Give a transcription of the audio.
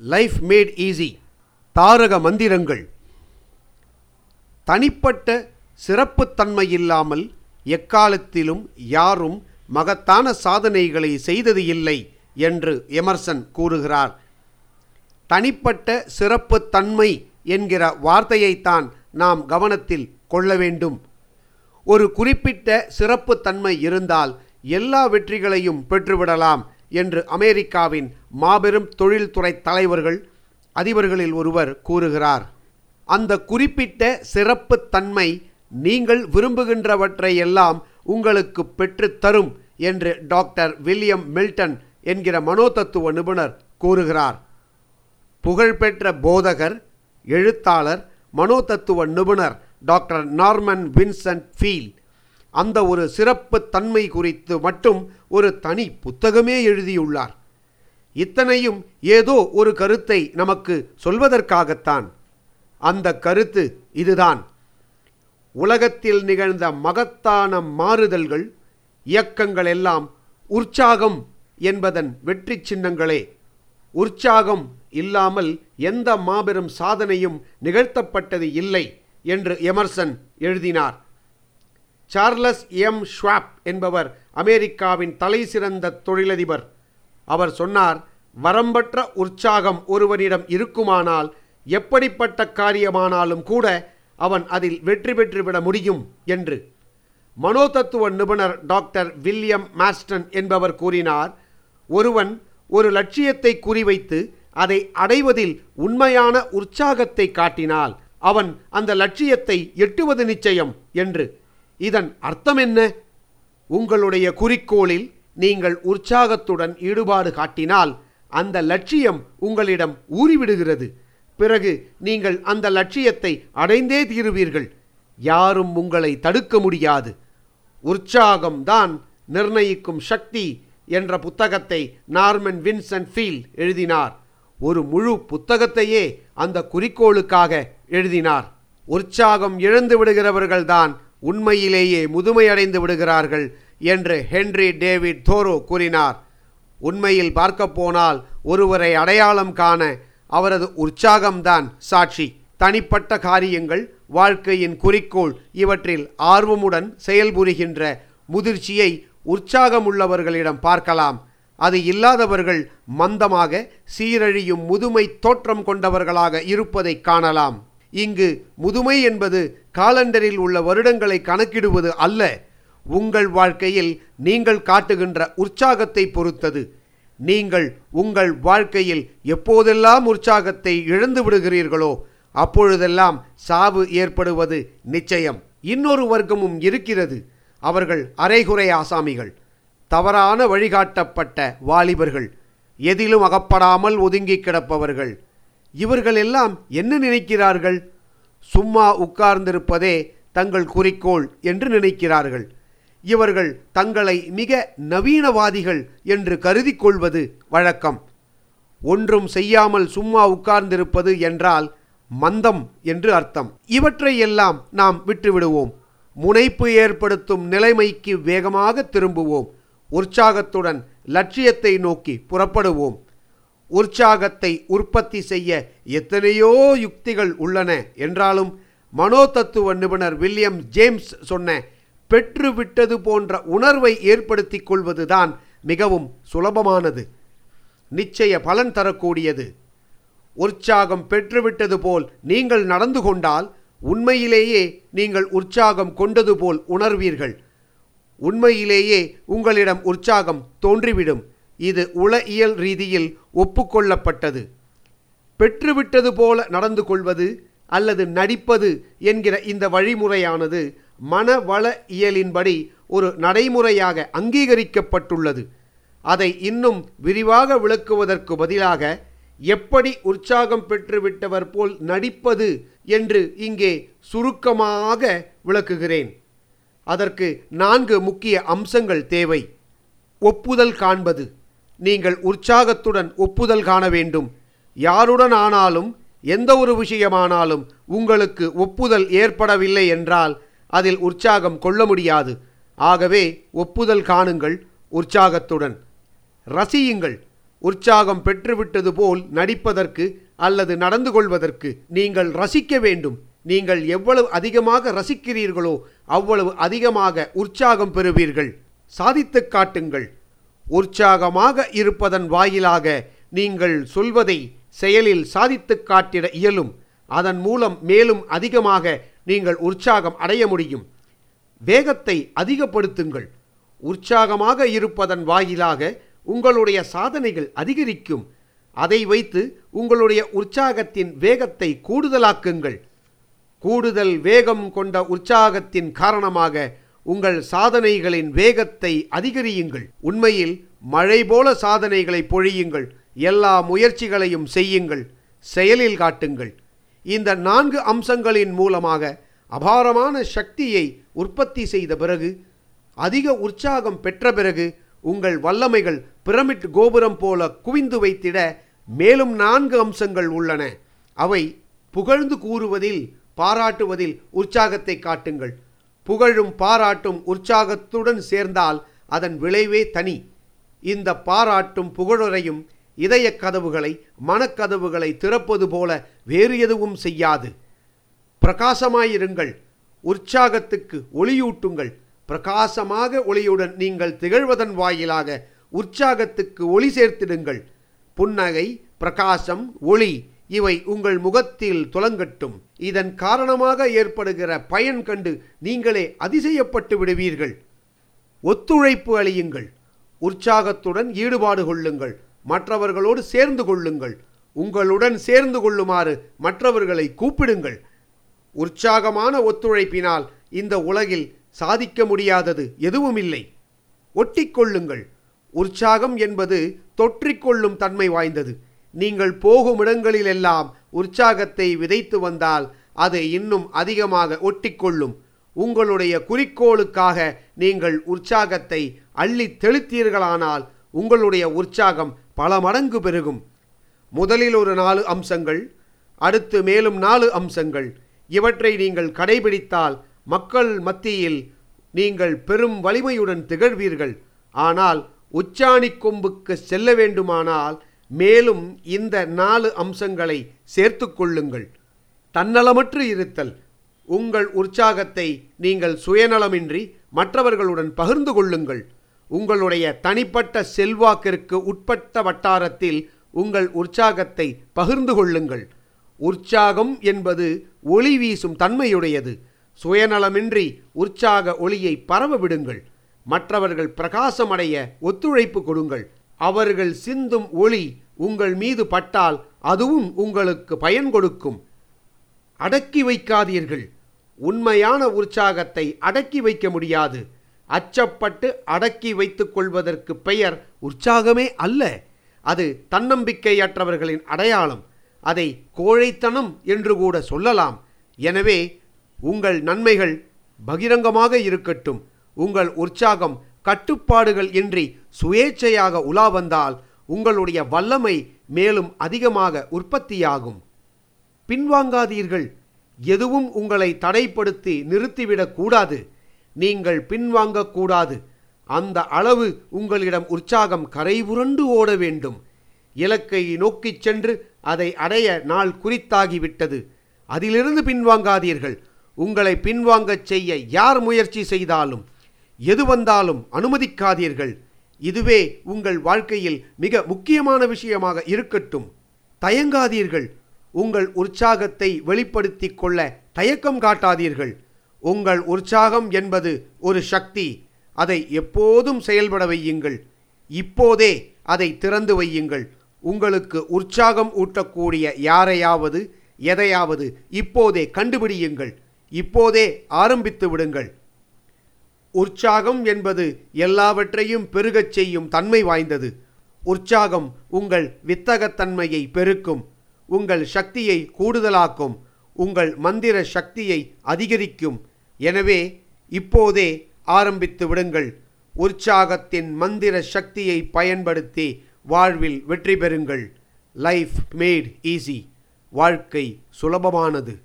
Life mat easy தாரக மந்திரங்கள். தனிப்பட்ட சிறப்புத்தன்மை இல்லாமல் எக்காலத்திலும் யாரும் மகத்தான சாதனைகளை செய்தது இல்லை என்று எமர்சன் கூறுகிறார். தனிப்பட்ட சிறப்புத்தன்மை என்கிற வார்த்தையைத்தான் நாம் கவனத்தில் கொள்ள வேண்டும். ஒரு குறிப்பிட்ட சிறப்புத்தன்மை இருந்தால் எல்லா வெற்றிகளையும் பெற்றுவிடலாம். என்று அமெரிக்காவின் மாபெரும் தொழில்துறை தலைவர்கள் அதிபர்களில் ஒருவர் கூறுகிறார். அந்த குறிப்பிட்ட சிறப்புத்தன்மை நீங்கள் விரும்புகின்றவற்றை எல்லாம் உங்களுக்கு பெற்றுத்தரும் என்று டாக்டர் வில்லியம் மில்டன் என்கிற மனோதத்துவ நிபுணர் கூறுகிறார். புகழ்பெற்ற போதகர் எழுத்தாளர் மனோதத்துவ நிபுணர் டாக்டர் நார்மன் வின்சென்ட் ஃபீல். அந்த ஒரு சிறப்பு தன்மை குறித்து மட்டும் ஒரு தனி புத்தகமே எழுதியுள்ளார். இத்தனையும் ஏதோ ஒரு கருத்தை நமக்கு சொல்வதற்காகத்தான். அந்த கருத்து இதுதான். உலகத்தில் நிகழ்ந்த மகத்தான மாறுதல்கள் இயக்கங்கள் எல்லாம் உற்சாகம் என்பதன் வெற்றி சின்னங்களே. உற்சாகம் இல்லாமல் எந்த மாபெரும் சாதனையும் நிகழ்த்தப்பட்டது இல்லை என்று எமர்சன் எழுதினார். சார்லஸ் எம் ஷ்வாப் என்பவர் அமெரிக்காவின் தலைசிறந்த தொழிலதிபர். அவர் சொன்னார் வரம்பற்ற உற்சாகம் ஒருவனிடம் இருக்குமானால் எப்படிப்பட்ட காரியமானாலும் கூட அவன் அதில் வெற்றி பெற்றுவிட முடியும் என்று. மனோதத்துவ நிபுணர் டாக்டர் வில்லியம் மாஸ்டன் என்பவர் கூறினார் ஒருவன் ஒரு லட்சியத்தை குறிவைத்து அதை அடைவதில் உண்மையான உற்சாகத்தை காட்டினால் அவன் அந்த லட்சியத்தை எட்டுவது நிச்சயம் என்று. இதன் அர்த்தம் என்ன? உங்களுடைய குறிக்கோளில் நீங்கள் உற்சாகத்துடன் ஈடுபாடு காட்டினால் அந்த லட்சியம் உங்களிடம் ஊறிவிடுகிறது. பிறகு நீங்கள் அந்த லட்சியத்தை அடைந்தே தீருவீர்கள். யாரும் உங்களை தடுக்க முடியாது. உற்சாகம்தான் நிர்ணயிக்கும் சக்தி என்ற புத்தகத்தை நார்மன் வின்சென்ட் ஃபீல் எழுதினார். ஒரு முழு புத்தகத்தையே அந்த குறிக்கோளுக்காக எழுதினார். உற்சாகம் இழந்து விடுகிறவர்கள்தான் உண்மையிலேயே முதுமையடைந்து விடுகிறார்கள் என்று ஹென்றி டேவிட் தோரோ கூறினார். உண்மையில் பார்க்கப்போனால் ஒருவரை அடையாளம் காண அவரது உற்சாகம்தான் சாட்சி. தனிப்பட்ட காரியங்கள் வாழ்க்கையின் குறிக்கோள் இவற்றில் ஆர்வமுடன் செயல்புரிகின்ற முதிர்ச்சியை உற்சாகமுள்ளவர்களிடம் பார்க்கலாம். அது இல்லாதவர்கள் மந்தமாக சீரழியும் முதுமை தோற்றம் கொண்டவர்களாக இருப்பதை காணலாம். இங்கு முதுமை என்பது காலண்டரில் உள்ள வருடங்களை கணக்கிடுவது அல்ல. உங்கள் வாழ்க்கையில் நீங்கள் காட்டுகின்ற உற்சாகத்தை பொறுத்தது. நீங்கள் உங்கள் வாழ்க்கையில் எப்போதெல்லாம் உற்சாகத்தை இழந்து விடுகிறீர்களோ அப்பொழுதெல்லாம் சாவு ஏற்படுவது நிச்சயம். இன்னொரு வர்க்கமும் இருக்கிறது. அவர்கள் அரைகுறை ஆசாமிகள். தவறான வழிகாட்டப்பட்ட வாலிபர்கள். எதிலும் அகப்படாமல் ஒதுங்கி கிடப்பவர்கள். இவர்கள் எல்லாம் என்ன நினைக்கிறார்கள்? சும்மா உட்கார்ந்திருப்பதே தங்கள் குறிக்கோள் என்று நினைக்கிறார்கள். இவர்கள் தங்களை மிக நவீனவாதிகள் என்று கருதி கொள்வது வழக்கம். ஒன்றும் செய்யாமல் சும்மா உட்கார்ந்திருப்பது என்றால் மந்தம் என்று அர்த்தம். இவற்றை எல்லாம் நாம் விட்டுவிடுவோம். முனைப்பு ஏற்படுத்தும் நிலைமைக்கு வேகமாக திரும்புவோம். உற்சாகத்துடன் லட்சியத்தை நோக்கி புறப்படுவோம். உற்சாகத்தை உற்பத்தி செய்ய எத்தனையோ யுக்திகள் உள்ளன என்றாலும் மனோதத்துவ நிபுணர் வில்லியம் ஜேம்ஸ் சொன்ன பெற்றுவிட்டது போன்ற உணர்வை ஏற்படுத்திக் கொள்வதுதான் மிகவும் சுலபமானது. நிச்சய பலன் தரக்கூடியது. உற்சாகம் பெற்றுவிட்டது போல் நீங்கள் நடந்து கொண்டால் உண்மையிலேயே நீங்கள் உற்சாகம் கொண்டது போல் உணர்வீர்கள். உண்மையிலேயே உங்களிடம் உற்சாகம் தோன்றிவிடும். இது உள இயல் ரீதியில் ஒப்புக்கொள்ளப்பட்டது. பெற்றுவிட்டது போல நடந்து கொள்வது அல்லது நடிப்பது என்கிற இந்த வழிமுறையானது மனவள இயலின்படி ஒரு நடைமுறையாக அங்கீகரிக்கப்பட்டுள்ளது. அதை இன்னும் விரிவாக விளக்குவதற்கு பதிலாக எப்படி உற்சாகம் பெற்றுவிட்டவர் போல் நடிப்பது என்று இங்கே சுருக்கமாக விளக்குகிறேன். அதற்கு நான்கு முக்கிய அம்சங்கள் தேவை. ஒப்புதல் காண்பது. நீங்கள் உற்சாகத்துடன் ஒப்புதல் காண வேண்டும். யாருடன் ஆனாலும் எந்த ஒரு விஷயமானாலும் உங்களுக்கு ஒப்புதல் ஏற்படவில்லை என்றால் அதில் உற்சாகம் கொள்ள முடியாது. ஆகவே ஒப்புதல் காணுங்கள் உற்சாகத்துடன். ரசியுங்கள். உற்சாகம் பெற்றுவிட்டது போல் நடிப்பதற்கு அல்லது நடந்து கொள்வதற்கு நீங்கள் ரசிக்க வேண்டும். நீங்கள் எவ்வளவு அதிகமாக ரசிக்கிறீர்களோ அவ்வளவு அதிகமாக உற்சாகம் பெறுவீர்கள். சாதித்துக் காட்டுங்கள். உற்சாகமாக இருப்பதன் வாயிலாக நீங்கள் சொல்வதை செயலில் சாதித்து காட்டிட இயலும். அதன் மூலம் மேலும் அதிகமாக நீங்கள் உற்சாகம் அடைய முடியும். வேகத்தை அதிகப்படுத்துங்கள். உற்சாகமாக இருப்பதன் வாயிலாக உங்களுடைய சாதனைகள் அதிகரிக்கும். அதை வைத்து உங்களுடைய உற்சாகத்தின் வேகத்தை கூடுதலாக்குங்கள். கூடுதல் வேகம் கொண்ட உற்சாகத்தின் காரணமாக உங்கள் சாதனைகளின் வேகத்தை அதிகரியுங்கள். உண்மையில் மழை போல சாதனைகளை பொழியுங்கள். எல்லா முயற்சிகளையும் செய்யுங்கள். செயலில் காட்டுங்கள். இந்த நான்கு அம்சங்களின் மூலமாக அபாரமான சக்தியை உற்பத்தி செய்த பிறகு அதிக உற்சாகம் பெற்ற பிறகு உங்கள் வல்லமைகள் பிரமிட் கோபுரம் போல குவிந்து வைத்திட மேலும் நான்கு அம்சங்கள் உள்ளன. அவை புகழ்ந்து கூறுவதில் பாராட்டுவதில் உற்சாகத்தை காட்டுங்கள். புகழும் பாராட்டும் உற்சாகத்துடன் சேர்ந்தால் அதன் விளைவே தனி. இந்த பாராட்டும் புகழுரையும் இதய கதவுகளை மனக்கதவுகளை திறப்பது போல வேறு எதுவும் செய்யாது. பிரகாசமாயிருங்கள். உற்சாகத்துக்கு ஒளியூட்டுங்கள். பிரகாசமாக ஒளியுடன் நீங்கள் திகழ்வதன் வாயிலாக உற்சாகத்துக்கு ஒளி சேர்த்திடுங்கள். புன்னகை பிரகாசம் ஒளி. இவை உங்கள் முகத்தில் துலங்கட்டும். இதன் காரணமாக ஏற்படுகிற பயன் கண்டு நீங்களே அதிசயப்பட்டு விடுவீர்கள். ஒத்துழைப்பு அளியுங்கள். உற்சாகத்துடன் ஈடுபாடு கொள்ளுங்கள். மற்றவர்களோடு சேர்ந்து கொள்ளுங்கள். உங்களுடன் சேர்ந்து கொள்ளுமாறு மற்றவர்களை கூப்பிடுங்கள். உற்சாகமான ஒத்துழைப்பினால் இந்த உலகில் சாதிக்க முடியாதது எதுவும் இல்லை ஒட்டிக்கொள்ளுங்கள். உற்சாகம் என்பது தொற்றிக்கொள்ளும் தன்மை வாய்ந்தது. நீங்கள் போகும் இடங்களிலெல்லாம் உற்சாகத்தை விதைத்து வந்தால் அது இன்னும் அதிகமாக ஒட்டிக்கொள்ளும். உங்களுடைய குறிக்கோளுக்காக நீங்கள் உற்சாகத்தை அள்ளி தெளித்தீர்களானால் உங்களுடைய உற்சாகம் பல மடங்கு பெருகும். முதலில் ஒரு நாலு அம்சங்கள் அடுத்து மேலும் நாலு அம்சங்கள். இவற்றை நீங்கள் கடைபிடித்தால் மக்கள் மத்தியில் நீங்கள் பெரும் வலிமையுடன் திகழ்வீர்கள். ஆனால் உச்சாணி கொம்புக்கு செல்ல வேண்டுமானால் மேலும் இந்த நாலு அம்சங்களை சேர்த்து கொள்ளுங்கள். தன்னலமற்று இருத்தல். உங்கள் உற்சாகத்தை நீங்கள் சுயநலமின்றி மற்றவர்களுடன் பகிர்ந்து கொள்ளுங்கள். உங்களுடைய தனிப்பட்ட செல்வாக்கிற்கு உட்பட்ட வட்டாரத்தில் உங்கள் உற்சாகத்தை பகிர்ந்து கொள்ளுங்கள். உற்சாகம் என்பது ஒளி வீசும் தன்மையுடையது. சுயநலமின்றி உற்சாக ஒளியை பரவ விடுங்கள். மற்றவர்கள் பிரகாசமடைய ஒத்துழைப்பு கொடுங்கள். அவர்கள் சிந்தும் ஒளி உங்கள் மீது பட்டால் அதுவும் உங்களுக்கு பயன் கொடுக்கும். அடக்கி வைக்காதீர்கள். உண்மையான உற்சாகத்தை அடக்கி வைக்க முடியாது. அச்சப்பட்டு அடக்கி வைத்துக் கொள்வதற்கு பெயர் உற்சாகமே அல்ல. அது தன்னம்பிக்கையற்றவர்களின் அடையாளம். அதை கோழைத்தனம் என்று கூட சொல்லலாம். எனவே உங்கள் நன்மைகள் பகிரங்கமாக இருக்கட்டும். உங்கள் உற்சாகம் கட்டுப்பாடுகள் இன்றி சுயேச்சையாக உலா வந்தால் உங்களுடைய வல்லமை மேலும் அதிகமாக உற்பத்தியாகும். பின்வாங்காதீர்கள். எதுவும் உங்களை தடைப்படுத்தி நிறுத்திவிடக் கூடாது. நீங்கள் பின்வாங்கக்கூடாது அந்த அளவு உங்களிடம் உற்சாகம் கரைபுரண்டு ஓட வேண்டும். இலக்கை நோக்கிச் சென்று அதை அடைய நாள் குறித்தாகிவிட்டது. அதிலிருந்து பின்வாங்காதீர்கள். உங்களை பின்வாங்கச் செய்ய யார் முயற்சி செய்தாலும் எது வந்தாலும் அனுமதிக்காதீர்கள். இதுவே உங்கள் வாழ்க்கையில் மிக முக்கியமான விஷயமாக இருக்கட்டும். தயங்காதீர்கள். உங்கள் உற்சாகத்தை வெளிப்படுத்தி கொள்ள தயக்கம் காட்டாதீர்கள். உங்கள் உற்சாகம் என்பது ஒரு சக்தி. அதை எப்போதும் செயல்பட வையுங்கள். இப்போதே அதை திறந்து வையுங்கள். உங்களுக்கு உற்சாகம் ஊட்டக்கூடிய யாரையாவது எதையாவது இப்போதே கண்டுபிடியுங்கள். இப்போதே ஆரம்பித்து விடுங்கள். உற்சாகம் என்பது எல்லாவற்றையும் பெருகச் செய்யும் தன்மை வாய்ந்தது. உற்சாகம் உங்கள் வித்தகத்தன்மையை பெருக்கும் உங்கள் சக்தியை கூடுதலாக்கும் உங்கள் மந்திர சக்தியை அதிகரிக்கும். எனவே இப்போதே ஆரம்பித்து விடுங்கள். உற்சாகத்தின் மந்திர சக்தியை பயன்படுத்தி வாழ்வில் வெற்றி பெறுங்கள். லைஃப் மேட் ஈஸி வாழ்க்கை சுலபமானது.